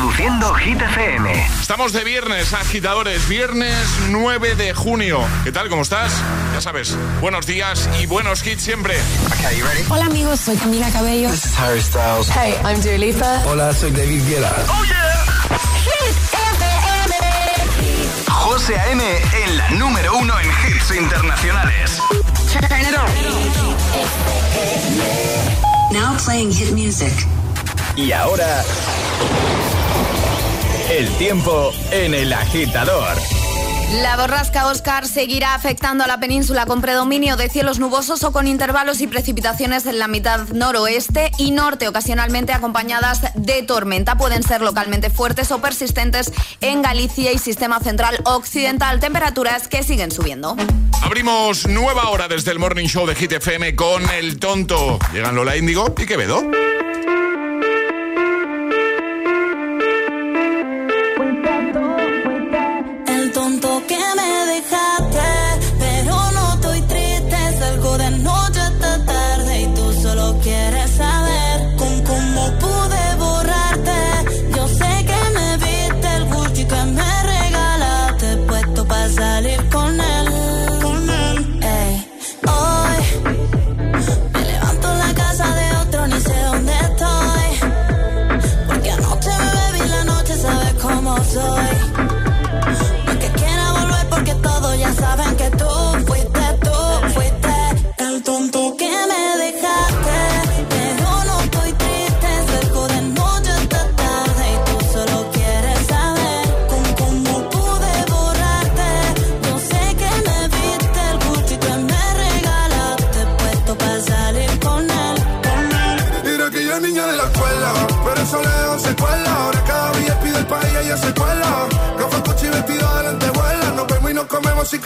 Reproduciendo Hit FM. Estamos de viernes, agitadores, viernes 9 de junio. ¿Qué tal? ¿Cómo estás? Ya sabes, buenos días y buenos hits siempre. Hola amigos, soy Camila Cabello. This is Harry Styles. Hey, I'm Dua Lipa. Hola, soy David Guetta. Oh yeah. Hit FM. José A.M. en la número uno en hits internacionales. Turn it on. Now playing hit music. Y ahora, el tiempo en el agitador. La borrasca Oscar seguirá afectando a la península con predominio de cielos nubosos o con intervalos y precipitaciones en la mitad noroeste y norte, ocasionalmente acompañadas de tormenta. Pueden ser localmente fuertes o persistentes en Galicia y sistema central occidental. Temperaturas que siguen subiendo. Abrimos nueva hora desde el Morning Show de Hit FM con El Tonto. Llegan Lola Índigo y Quevedo.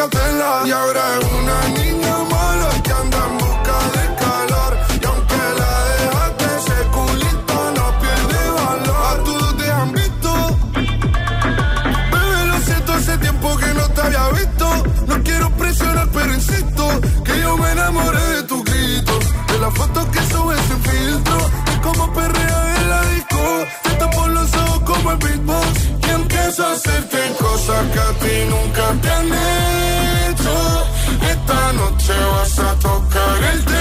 Y ahora es una niña mala que anda en busca de calor. Y aunque la dejaste, ese culito no pierde valor. A todos te han visto. Bebé, lo siento, hace tiempo que no te había visto. No quiero presionar, pero insisto que yo me enamoré de tu grito. De las fotos que subes sin filtro. Y como perrea en la disco. Te tapo los ojos como el beatbox. A hacerte cosas que a ti nunca te han hecho. Esta noche vas a tocar el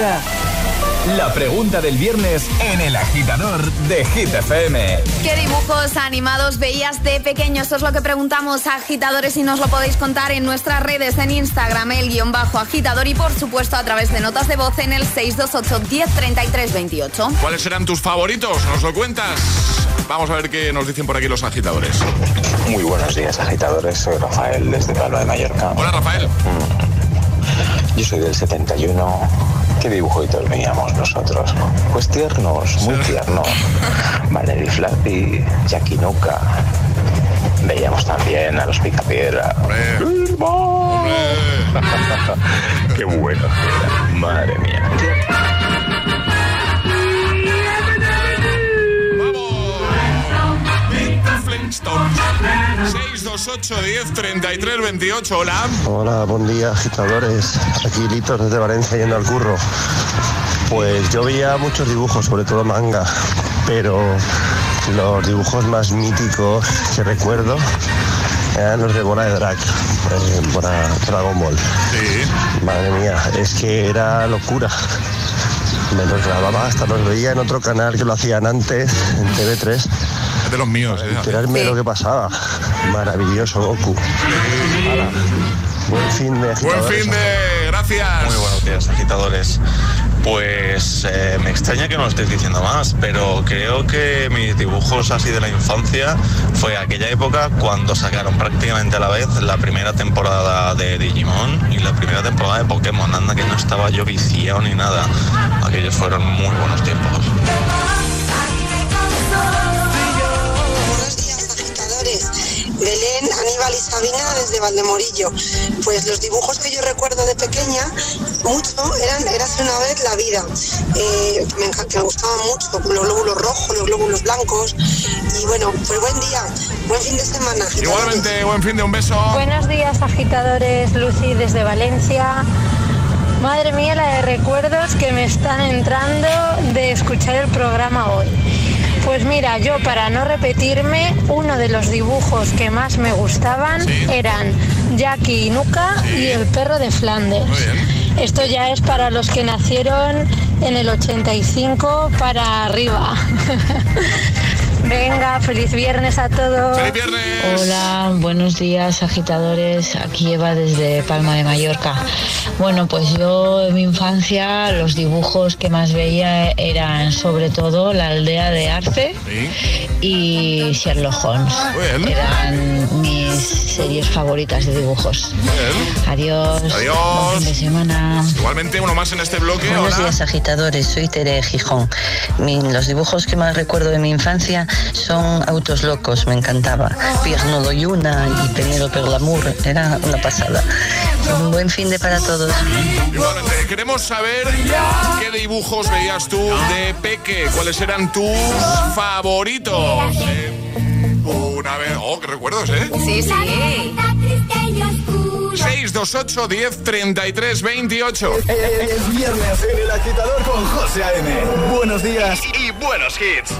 ahora, la pregunta del viernes en el agitador de Hit FM. ¿Qué dibujos animados veías de pequeño? Esto es lo que preguntamos a agitadores y nos lo podéis contar en nuestras redes, en Instagram, el guion bajo agitador y por supuesto a través de notas de voz en el 628 1033 28. ¿Cuáles serán tus favoritos? ¿Nos lo cuentas? Vamos a ver qué nos dicen por aquí los agitadores. Muy buenos días, agitadores. Soy Rafael desde Palma de Mallorca. Hola, Rafael. Yo soy del 71. ¿Qué dibujitos veíamos nosotros? Pues tiernos, muy tiernos. Valerie Flappy, Jackie Nuka. Veíamos también a los Picapiedra. Qué bueno. Madre mía. Flintstones. 628 10 33 28. Hola. Hola, buen día, agitadores. Aquí Litos desde Valencia yendo al curro. Pues yo veía muchos dibujos, sobre todo manga, pero los dibujos más míticos que recuerdo eran los de Bora de Drag, eh, Bora Dragon Ball. Sí. Madre mía, es que era locura. Me los grababa, hasta los veía en otro canal que lo hacían antes, en TV3, Es de los míos, ¿eh? enterarme de lo que pasaba. Maravilloso, Goku. Buen fin de Buen fin de. Gracias. Muy buenos días, agitadores. Pues eh, me extraña que no lo estéis diciendo más, pero creo que mis dibujos así de la infancia fue aquella época cuando sacaron prácticamente a la vez la primera temporada de Digimon y la primera temporada de Pokémon. Anda que no estaba yo viciado ni nada. Aquellos fueron muy buenos tiempos. Belén, Aníbal y Sabina desde Valdemorillo. Pues los dibujos que yo recuerdo de pequeña, mucho, eran Érase una vez la vida. Eh, me, me gustaban mucho, los glóbulos rojos, los glóbulos blancos. Y bueno, pues buen día, buen fin de semana. agitadores. Igualmente, buen fin de un beso. Buenos días agitadores, Lucy desde Valencia. Madre mía, la de recuerdos que me están entrando de escuchar el programa hoy. Pues mira, yo para no repetirme, uno de los dibujos que más me gustaban eran Jackie y Nuka y el perro de Flandes. Esto ya es para los que nacieron en el 85 para arriba. Venga, feliz viernes a todos. ¡Feliz viernes! Hola, buenos días agitadores, aquí Eva desde Palma de Mallorca. Bueno, pues yo en mi infancia los dibujos que más veía eran sobre todo la aldea de Arce y Sherlock Holmes. Eran series favoritas de dibujos. Adiós. Adiós. Buen fin de semana. Igualmente, uno más en este bloque. Buenos Hola. días agitadores, soy Tere de Gijón. Mi- los dibujos que más recuerdo de mi infancia son Autos Locos, me encantaba. Pierno Doyuna y Penélope Glamour, era una pasada. Un buen fin de para todos. Igualmente, queremos saber qué dibujos veías tú de peque, cuáles eran tus favoritos. Eh, una vez. Oh, qué recuerdos, ¿eh? Sí, sí. 628 10 33 28. Es viernes en el agitador con José A.M. Buenos días y buenos hits.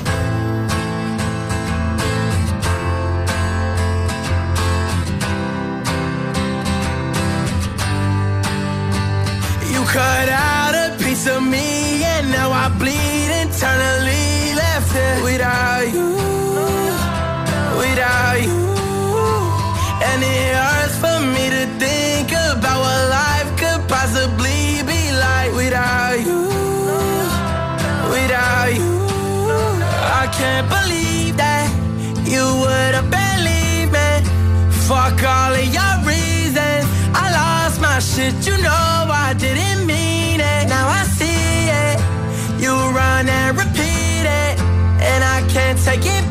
You cut out a piece of me and now I bleed internally left it without you, without you. And it hurts for me to think about what life could possibly be like without you, without you. I can't believe that you would have believed me. Fuck all of your reasons. I lost my shit, you know I didn't mean it. Now I see it. You run and repeat it. And I can't take it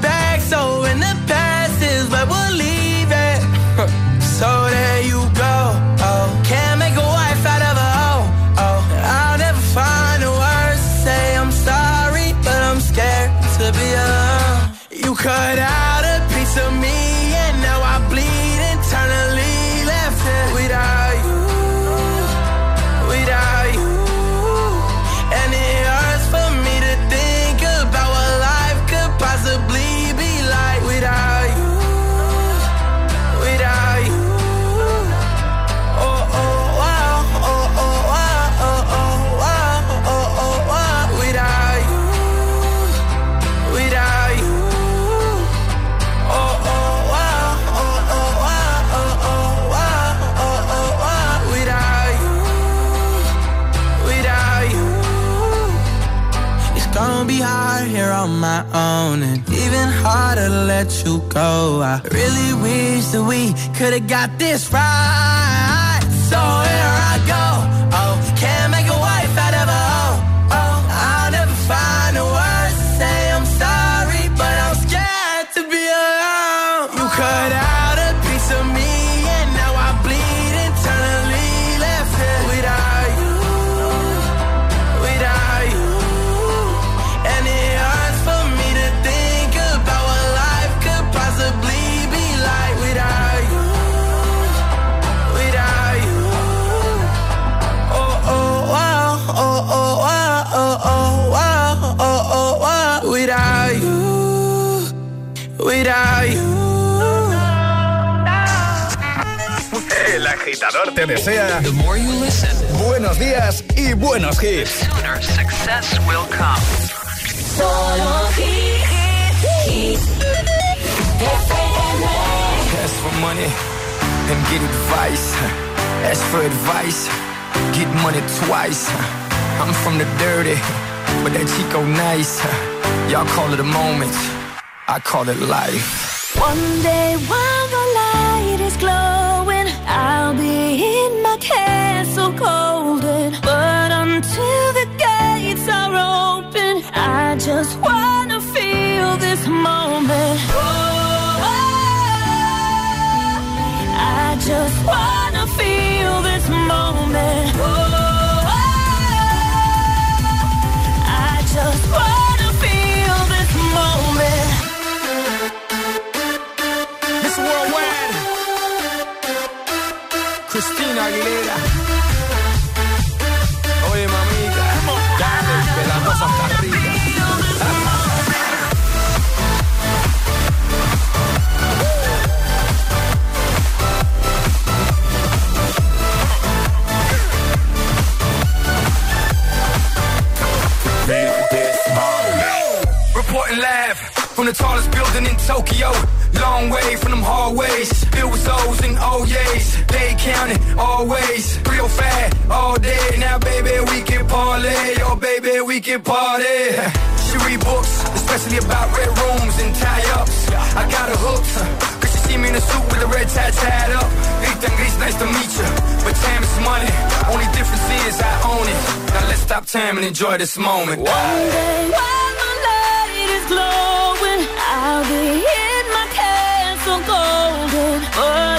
harder to let you go. I really wish that we could've got this right. So here agitador te desea buenos días y buenos hits. success will come. Solo hits. Ask for money and get advice. Ask for advice, get money twice. I'm from the dirty, but that Chico nice. Y'all call it a moment, I call it life. One day while Aguilera. Can party. She read books, especially about red rooms and tie-ups. I got her hooked. Cause she see me in a suit with a red tie tied up. Ethan Gris, nice to meet you. But time is money. Only difference is I own it. Now let's stop time and enjoy this moment. One day while the light is glowing, I'll be in my castle golden. But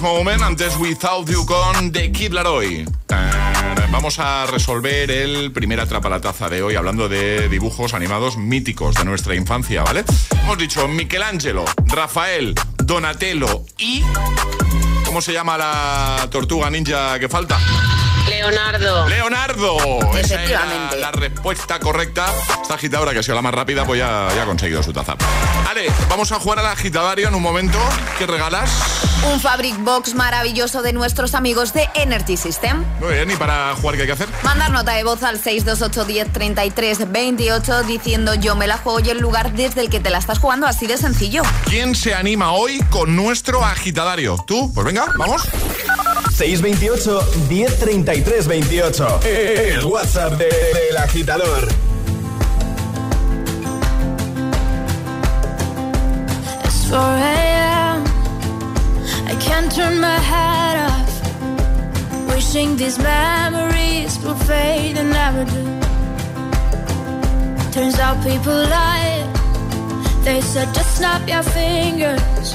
Moment, antes Without You con The Kid Laroi. Vamos a resolver el primer atrapa la taza de hoy hablando de dibujos animados míticos de nuestra infancia, ¿vale? Hemos dicho Michelangelo, Rafael, Donatello y... ¿Cómo se llama la tortuga ninja que falta? Leonardo. Leonardo. Efectivamente. la respuesta correcta. Esta agitadora que ha sido la más rápida, pues ya, ya ha conseguido su taza. Vale, vamos a jugar al agitadario en un momento. ¿Qué regalas? Un Fabric Box maravilloso de nuestros amigos de Energy System. Muy bien, ¿y para jugar qué hay que hacer? Mandar nota de voz al 628 10 33 28 diciendo yo me la juego y el lugar desde el que te la estás jugando, así de sencillo. ¿Quién se anima hoy con nuestro agitadario? ¿Tú? Pues venga, vamos. 628 1033 28. El WhatsApp de- del agitador. It's 4 a.m. I can't turn my head off. Wishing these memories will fade and never do. Turns out people lie. They said just snap your fingers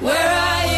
Where are you?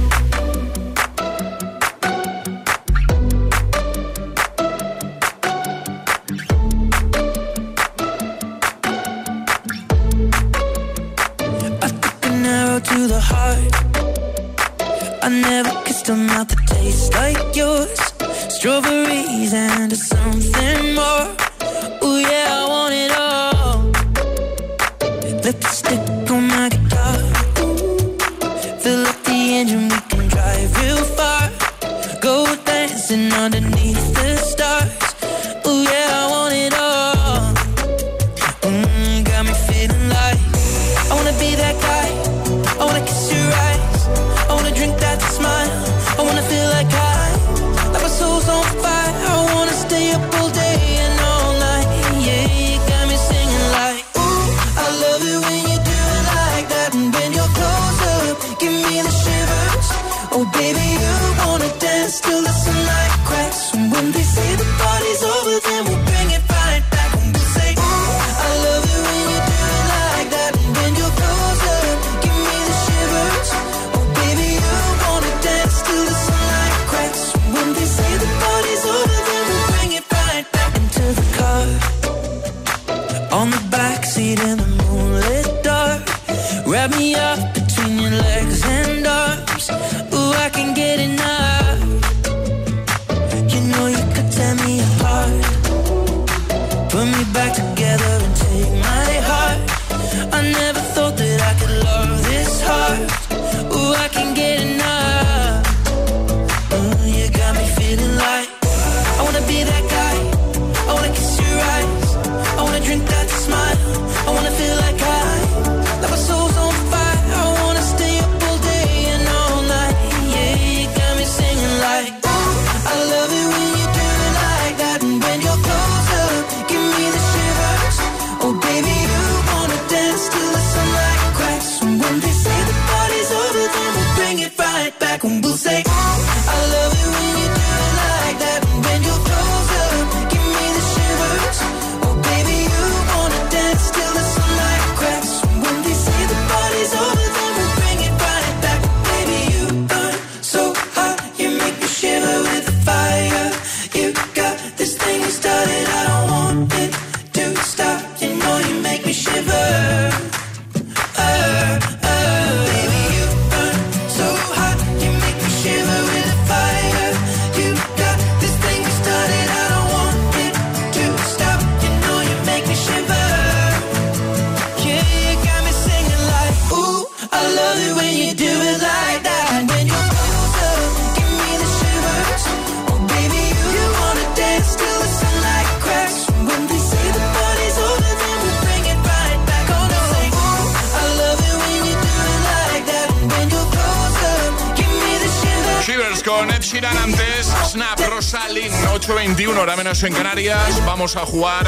21, hora menos en Canarias, vamos a jugar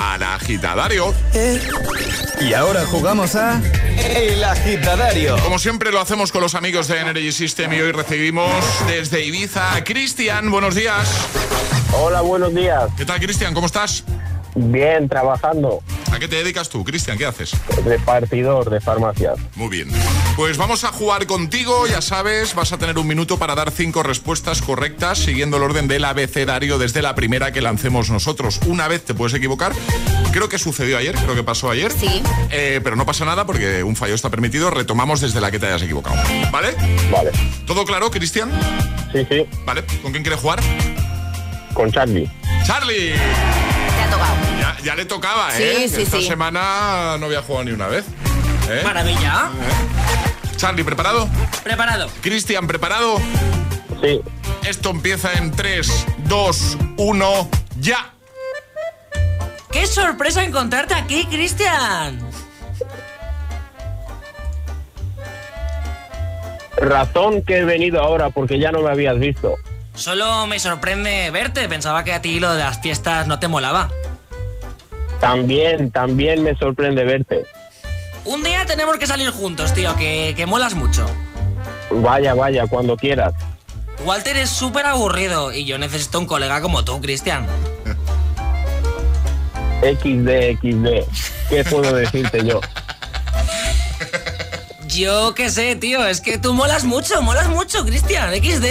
al agitadario. Eh. Y ahora jugamos a El agitadario. Como siempre lo hacemos con los amigos de Energy System y hoy recibimos desde Ibiza a Cristian. Buenos días. Hola, buenos días. ¿Qué tal, Cristian? ¿Cómo estás? Bien, trabajando. ¿A qué te dedicas tú, Cristian? ¿Qué haces? Repartidor de farmacias. Muy bien. Pues vamos a jugar contigo, ya sabes, vas a tener un minuto para dar cinco respuestas correctas siguiendo el orden del abecedario desde la primera que lancemos nosotros. Una vez te puedes equivocar. Creo que sucedió ayer, creo que pasó ayer. Sí. Eh, pero no pasa nada porque un fallo está permitido. Retomamos desde la que te hayas equivocado. ¿Vale? Vale. ¿Todo claro, Cristian? Sí, sí. Vale. ¿Con quién quieres jugar? Con Charlie. ¡Charlie! Te ha tocado. Ya, ya le tocaba, Sí, ¿eh? sí, Esta sí. semana no había jugado ni una vez. ¿eh? Maravilla. Charlie, ¿preparado? Preparado. Cristian, ¿preparado? Sí. Esto empieza en 3, 2, 1, ya. ¡Qué sorpresa encontrarte aquí, Cristian! Razón que he venido ahora porque ya no me habías visto. Solo me sorprende verte. Pensaba que a ti lo de las fiestas no te molaba. También, también me sorprende verte. Un día tenemos que salir juntos, tío, que, que molas mucho. Vaya, vaya, cuando quieras. Walter es súper aburrido y yo necesito un colega como tú, Cristian. XD, XD. ¿Qué puedo decirte yo? Yo qué sé, tío, es que tú molas mucho, molas mucho, Cristian, XD.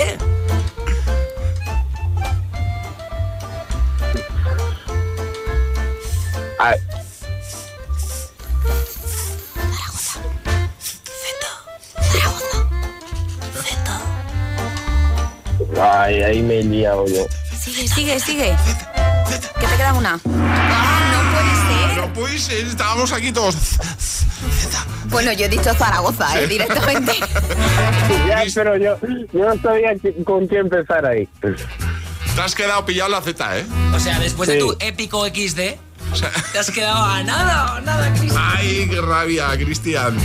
Ay. Ahí me he liado yo. Sigue, sigue, sigue. Que te queda una. Ah, no puede ser. No puede ser, estábamos aquí todos. Bueno, yo he dicho Zaragoza, eh, directamente. Ya, pero yo, yo no sabía con quién empezar ahí. Te has quedado pillado la Z, ¿eh? O sea, después de tu épico XD, te has quedado a nada, a nada, Cristian. Ay, qué rabia, Cristian.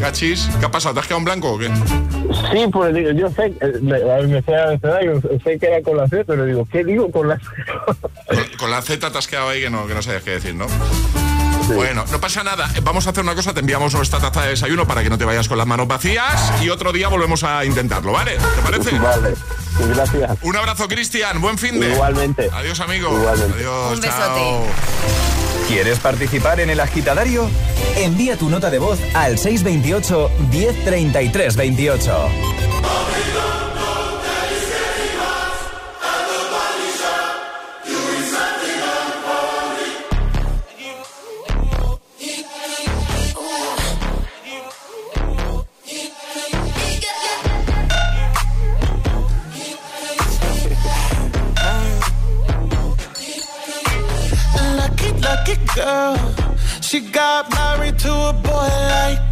Cachis, ¿qué ha pasado? ¿Te has quedado en blanco o qué? Sí, pues digo, yo sé, eh, me, sé sé que era con la C, pero digo, ¿qué digo con la? Con, con la Z te has quedado ahí que no, que no sabías qué decir, ¿no? Bueno, no pasa nada. Eh, Vamos a hacer una cosa. Te enviamos nuestra taza de desayuno para que no te vayas con las manos vacías y otro día volvemos a intentarlo, ¿vale? ¿Te parece? Vale, gracias. Un abrazo, Cristian. Buen fin de. Igualmente. Adiós, amigo. Igualmente. Adiós. Un besote. ¿Quieres participar en el agitadario? Envía tu nota de voz al 628 1033 28.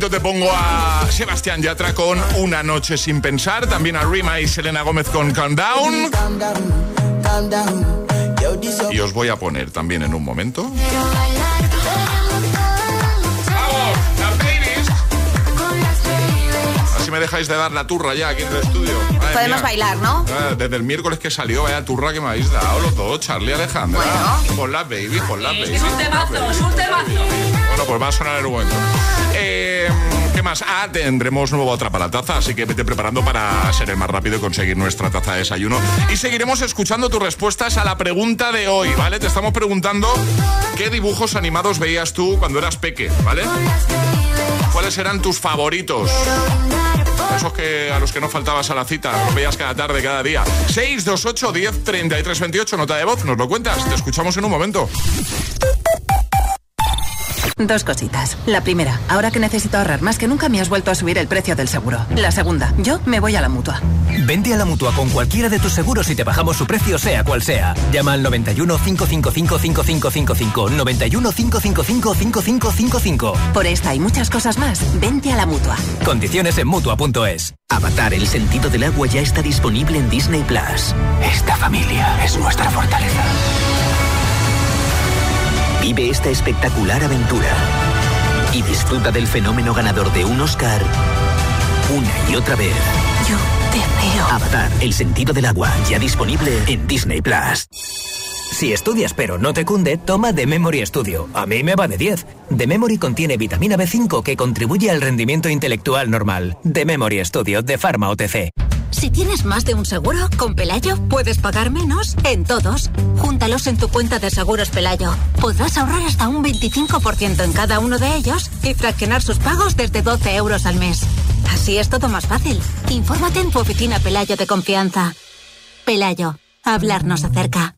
Momento te pongo a Sebastián Yatra con Una Noche Sin Pensar. También a Rima y Selena Gómez con Calm Down. Y os voy a poner también en un momento. Me dejáis de dar la turra ya aquí en el estudio. Madre Podemos mía. bailar, ¿no? Ah, Desde el miércoles que salió, vaya turra que me habéis dado los dos, Charlie y Alejandra. Por la baby, por la baby. Es un temazo, es un temazo. Bueno, pues va a sonar el momento. Eh, ¿Qué más? Ah, tendremos nuevo otra para la taza, así que vete preparando para ser el más rápido y conseguir nuestra taza de desayuno. Y seguiremos escuchando tus respuestas a la pregunta de hoy, ¿vale? Te estamos preguntando qué dibujos animados veías tú cuando eras peque, ¿vale? ¿Cuáles eran tus favoritos? A los que no faltabas a la cita, los veías cada tarde, cada día. 628 10 33 28, nota de voz, nos lo cuentas, te escuchamos en un momento. Dos cositas. La primera, ahora que necesito ahorrar más que nunca me has vuelto a subir el precio del seguro. La segunda, yo me voy a la mutua. Vente a la mutua con cualquiera de tus seguros y te bajamos su precio, sea cual sea. Llama al 91 555 5555. 91 555 5555. Por esta y muchas cosas más, vente a la mutua. Condiciones en mutua.es. Avatar, el sentido del agua ya está disponible en Disney Plus. Esta familia es nuestra fortaleza. Vive esta espectacular aventura y disfruta del fenómeno ganador de un Oscar una y otra vez. Yo te veo. Avatar, el sentido del agua, ya disponible en Disney Plus. Si estudias pero no te cunde, toma The Memory Studio. A mí me va de 10. The Memory contiene vitamina B5 que contribuye al rendimiento intelectual normal. The Memory Studio de Pharma OTC. Si tienes más de un seguro, con Pelayo puedes pagar menos en todos. Júntalos en tu cuenta de seguros Pelayo. Podrás ahorrar hasta un 25% en cada uno de ellos y fraccionar sus pagos desde 12 euros al mes. Así es todo más fácil. Infórmate en tu oficina Pelayo de confianza. Pelayo, hablarnos acerca.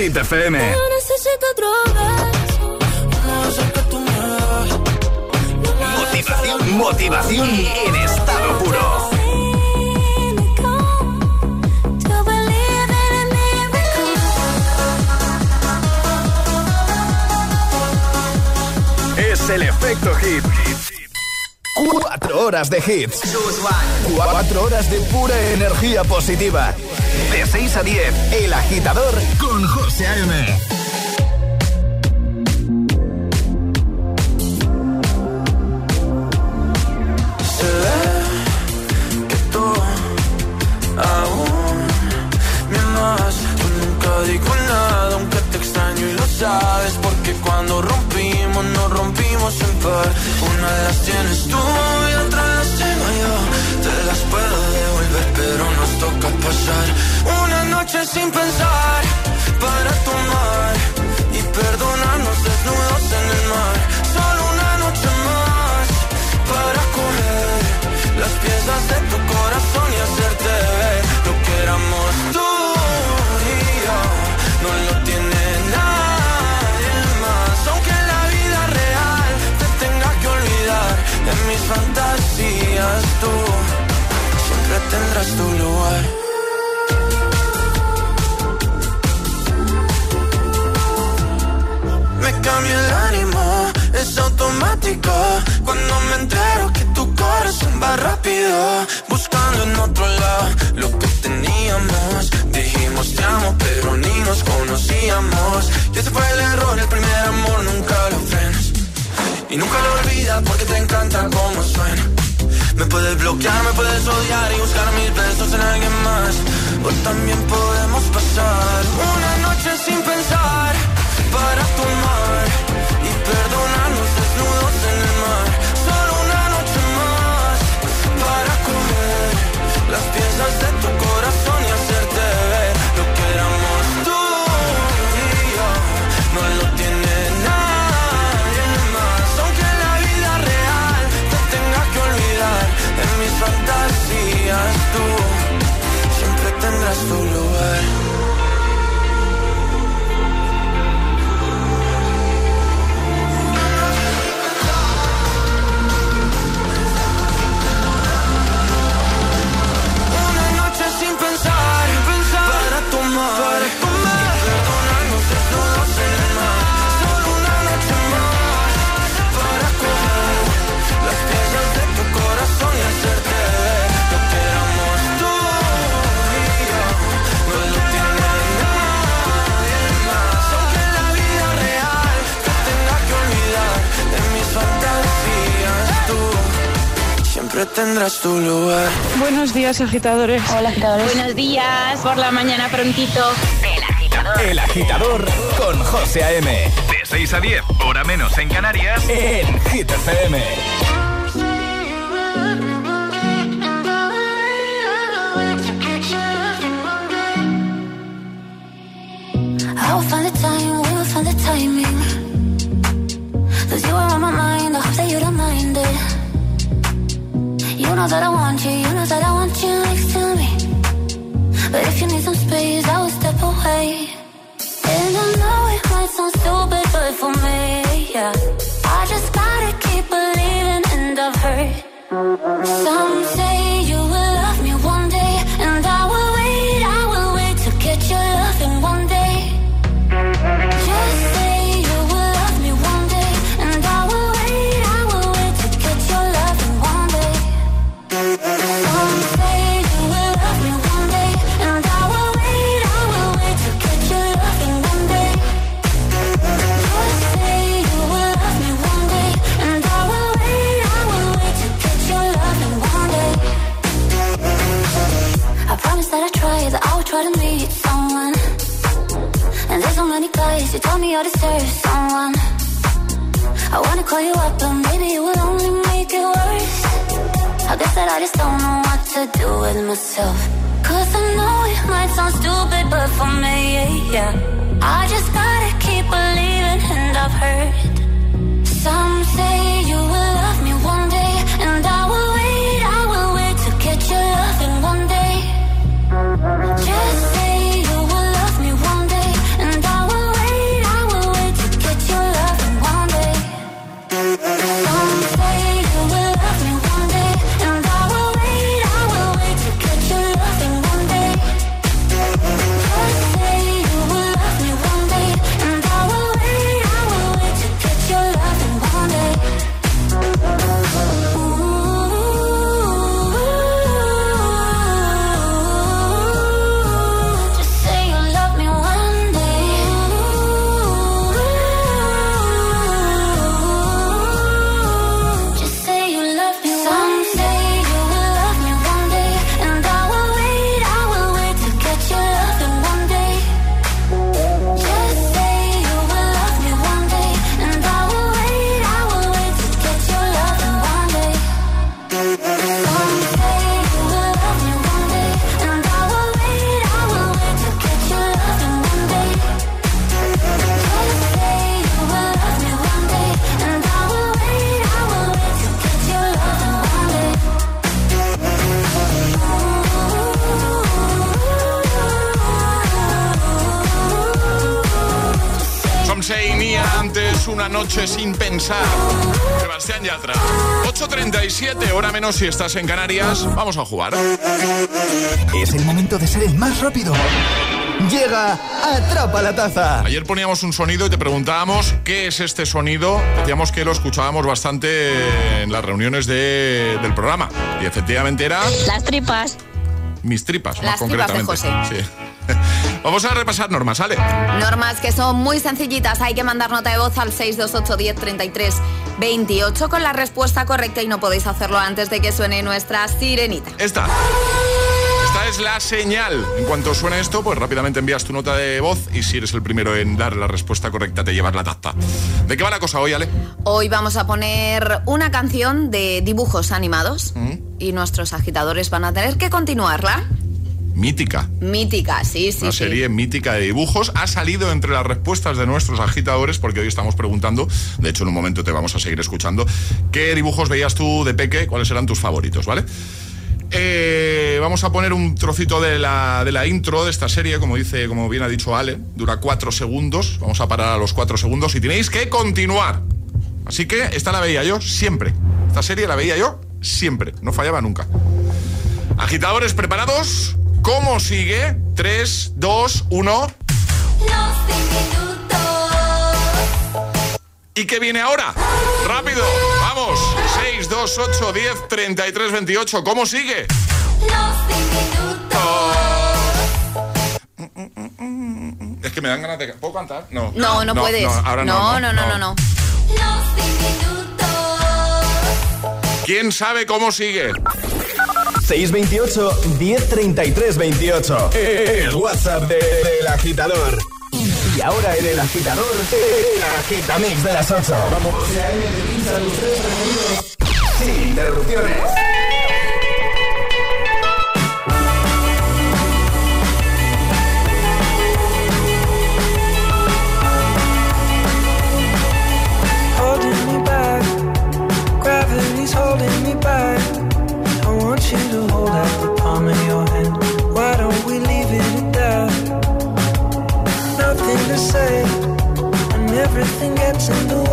Hit FM. No necesito drogas. Motivación, motivación en estado puro. Es el efecto hit. Cuatro horas de hits. Cuatro horas de pura energía positiva. De 6 a 10, El Agitador con José Galaxy AM. sabes porque cuando rompimos nos rompimos en par. Una de las tienes tú y otra las tengo yo. Te las puedo devolver pero nos toca pasar una noche sin pensar y perdonarnos desnudos en el mar. Solo una noche más para coger las piezas de tu corazón y hacerte ver lo que éramos tú y yo. No lo tiene nadie más, aunque en la vida real te tenga que olvidar. En mis fantasías tú siempre tendrás tu lugar. Cambia el ánimo, es automático. Cuando me entero que tu corazón va rápido, buscando en otro lado lo que teníamos. Dijimos te amo, pero ni nos conocíamos. Y ese fue el error, el primer amor nunca lo frenas. Y nunca lo olvidas porque te encanta cómo suena. Me puedes bloquear, me puedes odiar y buscar mis besos en alguien más. O también podemos pasar una noche sin pensar para tomar tu lugar. Buenos días, agitadores. Hola, agitadores. Buenos días, por la mañana prontito. El agitador. El agitador con José A.M. De 6 a 10, hora menos en Canarias, en Hit FM. I'll find know that I want you, you know that I want you next to me. But if you need some space, I will step away. Try, to meet someone. And there's so many guys, you told me I deserve someone. I wanna call you up, but maybe it will only make it worse. I guess that I just don't know what to do with myself. Cause I know it might sound stupid, but for me, yeah. I just gotta keep believing, and I've heard some say noche sin pensar. Sebastián Yatra. 8.37, hora menos si estás en Canarias. Vamos a jugar. Es el momento de ser el más rápido. Llega Atrapa la Taza. Ayer poníamos un sonido y te preguntábamos qué es este sonido. Decíamos que lo escuchábamos bastante en las reuniones de- del programa. Y efectivamente era Las tripas. mis tripas, Las más tripas de concretamente. Sí. Vamos a repasar normas, ¿sale? Normas que son muy sencillitas. Hay que mandar nota de voz al 628 10 33 28 con la respuesta correcta y no podéis hacerlo antes de que suene nuestra sirenita. Esta. Esta es la señal. En cuanto suene esto, pues rápidamente envías tu nota de voz y si eres el primero en dar la respuesta correcta te llevas la taza. ¿De qué va la cosa hoy, Ale? Hoy vamos a poner una canción de dibujos animados Mm. y nuestros agitadores van a tener que continuarla. Mítica. Mítica, sí, sí, Una sí. serie mítica de dibujos. Ha salido entre las respuestas de nuestros agitadores, porque hoy estamos preguntando, de hecho en un momento te vamos a seguir escuchando, ¿qué dibujos veías tú de peque? ¿Cuáles eran tus favoritos, vale? Eh, vamos a poner un trocito de la, de la intro de esta serie, como dice, como bien ha dicho Ale, dura cuatro segundos. Vamos a parar a los cuatro segundos y tenéis que continuar. Así que esta la veía yo siempre. Esta serie la veía yo siempre, no fallaba nunca. Agitadores preparados. ¿Cómo sigue? 3, 2, 1. ¿Y qué viene ahora? ¡Rápido! ¡Vamos! 6, 2, 8, 10, 33, 28. ¿Cómo sigue? Es que me dan ganas de... ¿Puedo cantar? No. No, no, puedes. ahora no, no, no, no, no. ¿Quién sabe cómo sigue? 628 1033 28. El WhatsApp de- del agitador. Y ahora en el agitador, el agitamix de las 8. Vamos. Sin interrupciones. holding me back. Everything gets hand why do we live in the way.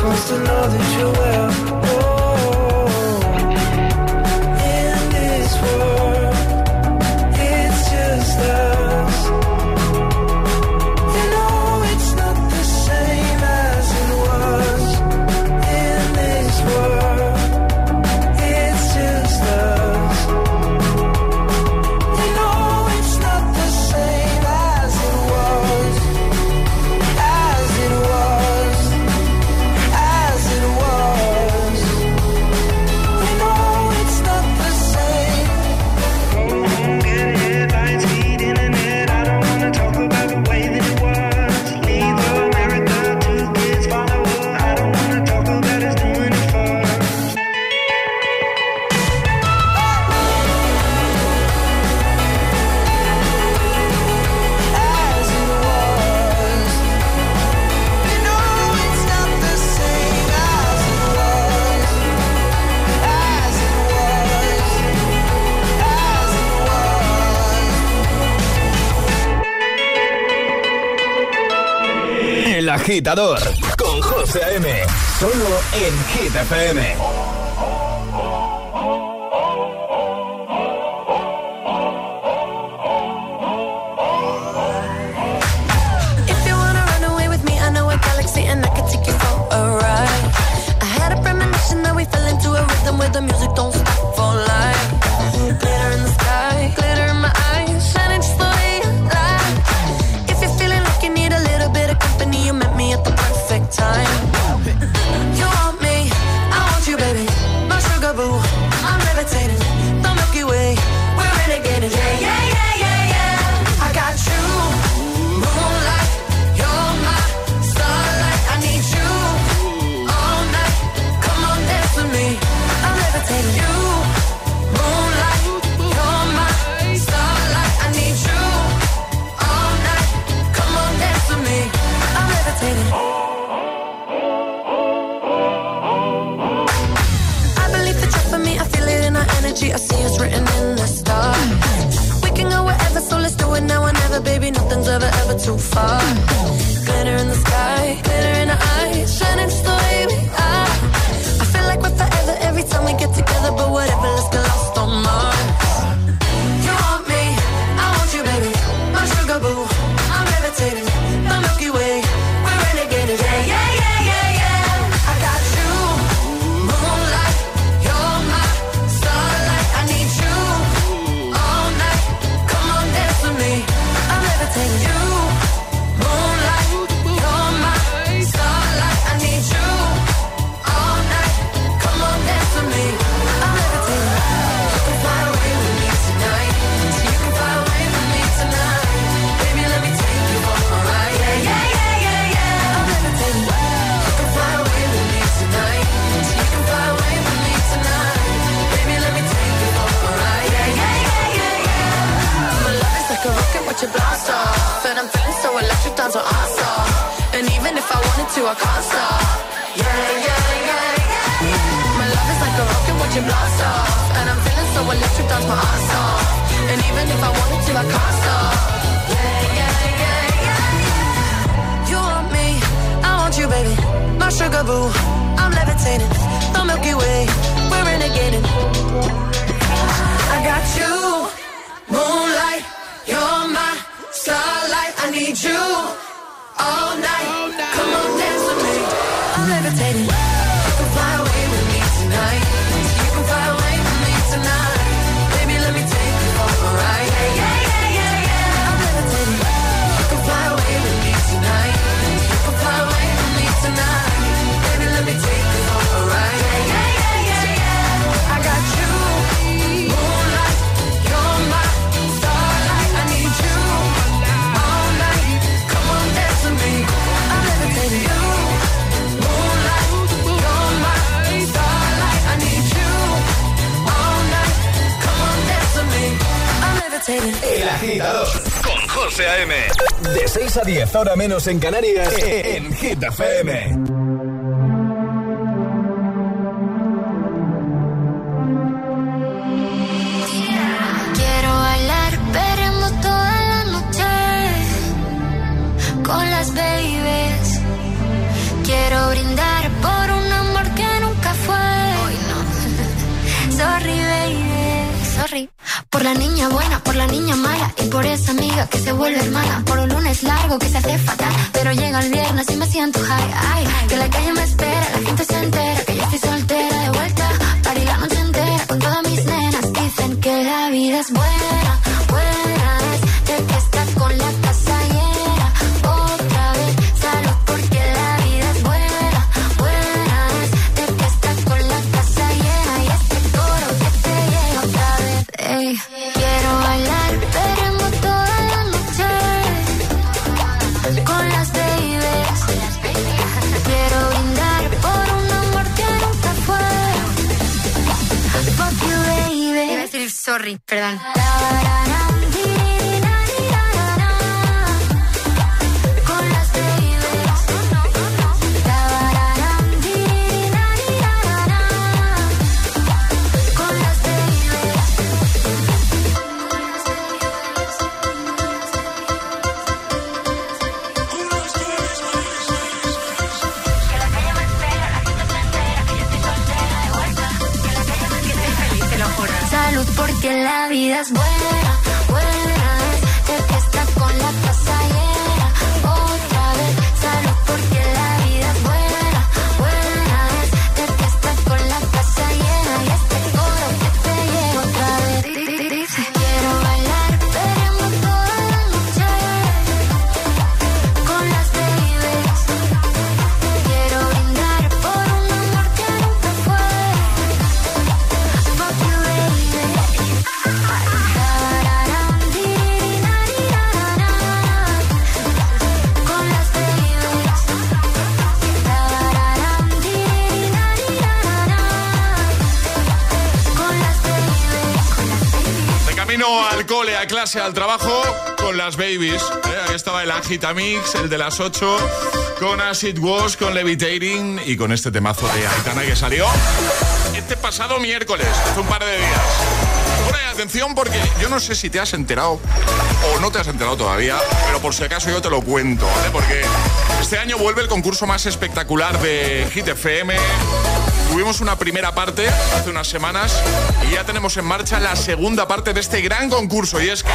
He just wants to know that agitador con José A.M. Solo en Hit FM. Levitating. You can fly away with me tonight. You can fly away with me tonight. El agitador con José A.M. De 6 a 10, ahora menos en Canarias, en Hit FM. Quiero bailar, veremos toda la noche con las babies. Quiero brindar por un amor que nunca fue. Hoy no. Sorry, baby. Sorry. Por la niña buena, la niña mala y por esa amiga que se vuelve hermana. Por un lunes largo que se hace fatal, pero llega el viernes perdón. Con Porque la vida es buena al trabajo, con las babies. ¿eh? Estaba el Agitamix, el de las 8, con Acid Wash, con Levitating y con este temazo de Aitana que salió este pasado miércoles, hace un par de días. Y atención porque yo no sé si te has enterado o no te has enterado todavía, pero por si acaso yo te lo cuento, ¿vale? Porque este año vuelve el concurso más espectacular de Hit FM. Tuvimos una primera parte hace unas semanas y ya tenemos en marcha la segunda parte de este gran concurso. Y es que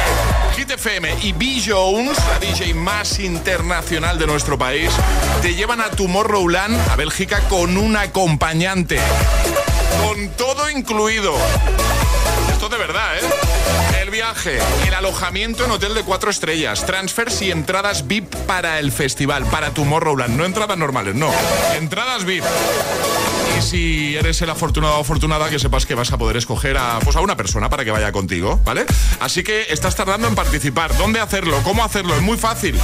Hit FM y B. Jones, la DJ más internacional de nuestro país, te llevan a Tomorrowland, a Bélgica, con un acompañante. Con todo incluido. Esto de verdad, ¿eh? Viaje, el alojamiento en hotel de cuatro estrellas, transfers y entradas VIP para el festival, para Tomorrowland. No entradas normales, no. Entradas VIP. Y si eres el afortunado o afortunada, que sepas que vas a poder escoger a, pues a una persona para que vaya contigo, ¿vale? Así que estás tardando en participar. ¿Dónde hacerlo? ¿Cómo hacerlo? Es muy fácil.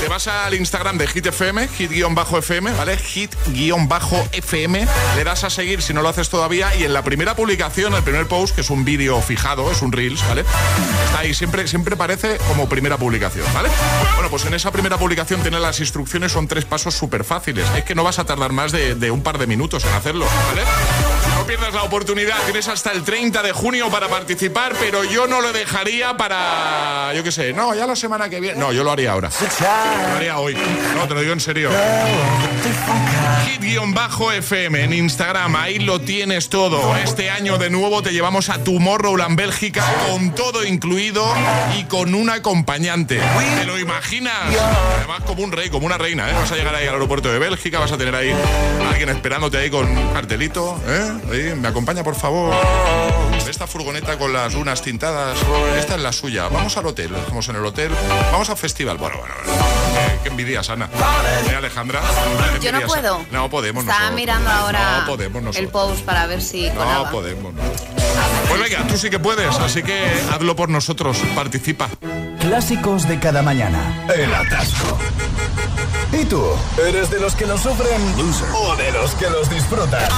Te vas al Instagram de Hit FM, hit-fm, ¿vale? Hit-fm. Le das a seguir si no lo haces todavía. Y en la primera publicación, el primer post, que es un vídeo fijado, es un Reels, ¿vale? Está ahí, siempre, siempre parece como primera publicación, ¿vale? Bueno, pues en esa primera publicación tiene las instrucciones, son tres pasos súper fáciles. Es que no vas a tardar más de, de un par de minutos en hacerlo, ¿vale? No pierdas la oportunidad, tienes hasta el 30 de junio para participar, pero yo no lo dejaría para, yo qué sé, no, ya la semana que viene. No, yo lo haría ahora. Lo haría hoy. No, te lo digo en serio. Hit-FM en Instagram, ahí lo tienes todo. Este año de nuevo te llevamos a Tomorrowland Bélgica con todo incluido y con un acompañante. ¿Te lo imaginas? Además como un rey, como una reina, ¿eh? Vas a llegar ahí al aeropuerto de Bélgica, vas a tener ahí a alguien esperándote ahí con un cartelito, ¿eh? Ahí, me acompaña por favor. Esta furgoneta con las lunas tintadas, esta es la suya. Vamos al hotel, dejamos en el hotel. Vamos al festival. Bueno, bueno, bueno. Eh, qué envidia, Ana. ¿Eh, Alejandra? Yo no puedo. Sana. No podemos Estaba nosotros. mirando ahora No podemos el nosotros. post para ver si colaba. No podemos. no. Pues venga, tú sí que puedes, así que hazlo por nosotros, participa. Clásicos de cada mañana. El atasco. ¿Y tú? ¿Eres de los que lo sufren o de los que los disfrutan?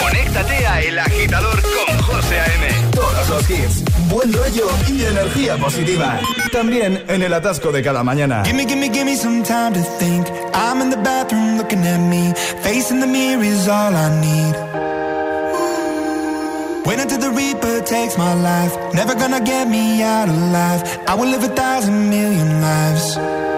Conéctate a El Agitador con José A.M. Todos los hits, buen rollo y energía positiva. También en el atasco de cada mañana. Gimme, gimme, gimme some time to think. I'm in the bathroom looking at me. Facing the mirror is all I need. Wait until the Reaper takes my life. Never gonna get me out alive. I will live a thousand million lives.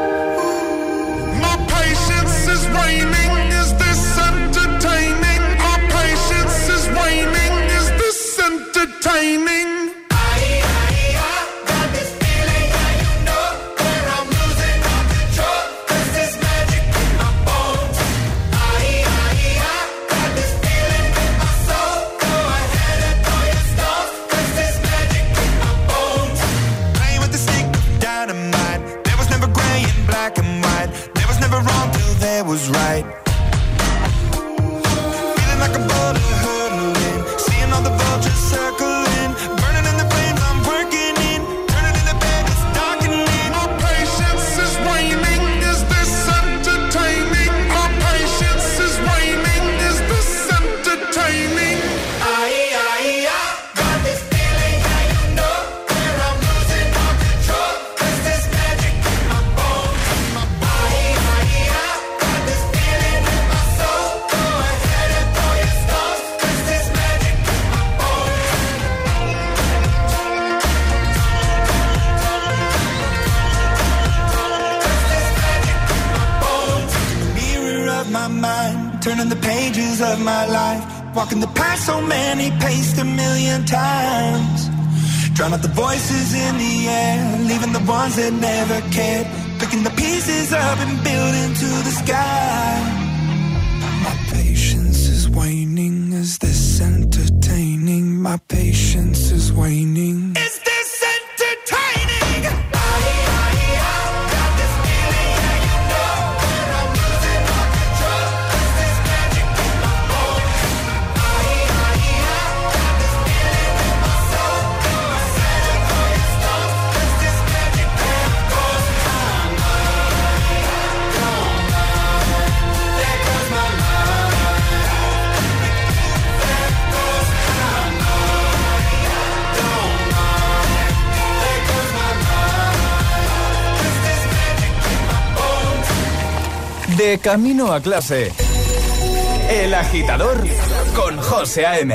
And building to the sky. My patience is waning, is this entertaining? My patience is waning. De camino a clase. El agitador con José A.M.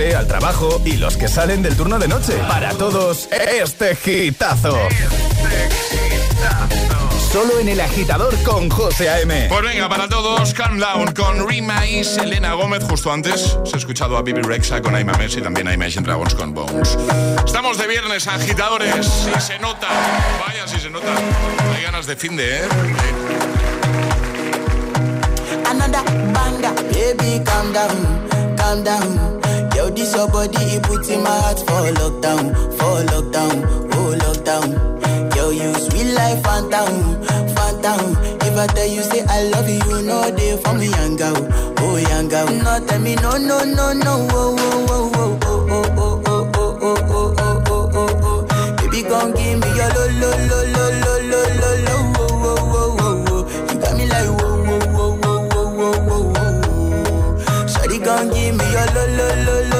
cole, al trabajo y los que salen del turno de noche. Para todos, este gitazo. Solo en el agitador con José A.M. Pues venga, para todos, Calm Down con Rima y Selena Gómez. Justo antes se ha escuchado a Bibi Rexa con Aima Messi y también a Imagine Dragons con Bones. Estamos de viernes, agitadores. Si se nota, vaya si se nota. Hay ganas de fin de, ¿eh? Another banger, baby, calm down, calm down. Yo, this your body, it puts in my heart for lockdown, for lockdown, oh lockdown. Yo, you sweet life, phantom, phantom. If I tell you say I love you, no day for me, young girl, oh young girl. No tell me no, no, no, no, oh, oh, oh, oh, oh, oh, oh, oh, oh, oh, oh, oh, oh, oh. Baby, gon' give me your lo, lo, lo, lo, lo, lo, lo, lo, oh, oh, oh, oh, oh. You got me like whoa, whoa, whoa, whoa, whoa, whoa, whoa, whoa. Shawty gon' give me your lo, lo, lo, lo,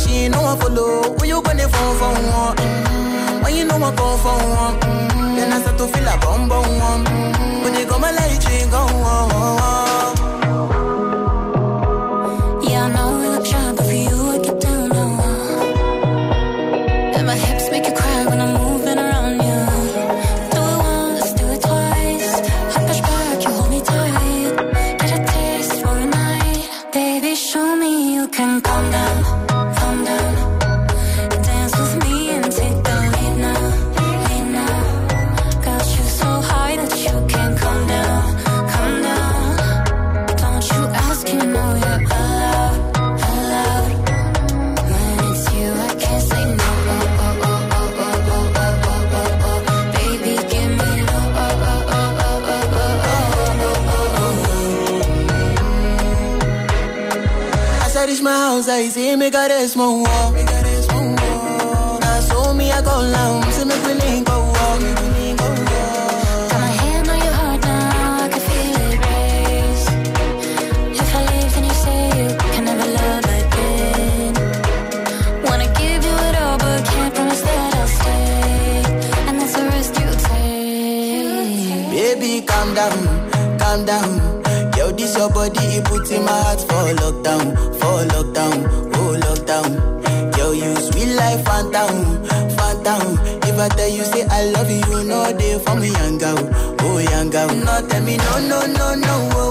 she ain't no one follow. When you gonna phone for one? Mm. When you know I call for one? Mm. Then I start to feel a bum bum one. Mm. When they go my light, ring go on. y si me cares, mon your body, it puts in my heart for lockdown, for lockdown, oh lockdown. Yo, you sweet life, phantom, phantom. If I tell you say I love you, no day for me, young girl, oh young girl. No, tell me no, no, no, no, oh,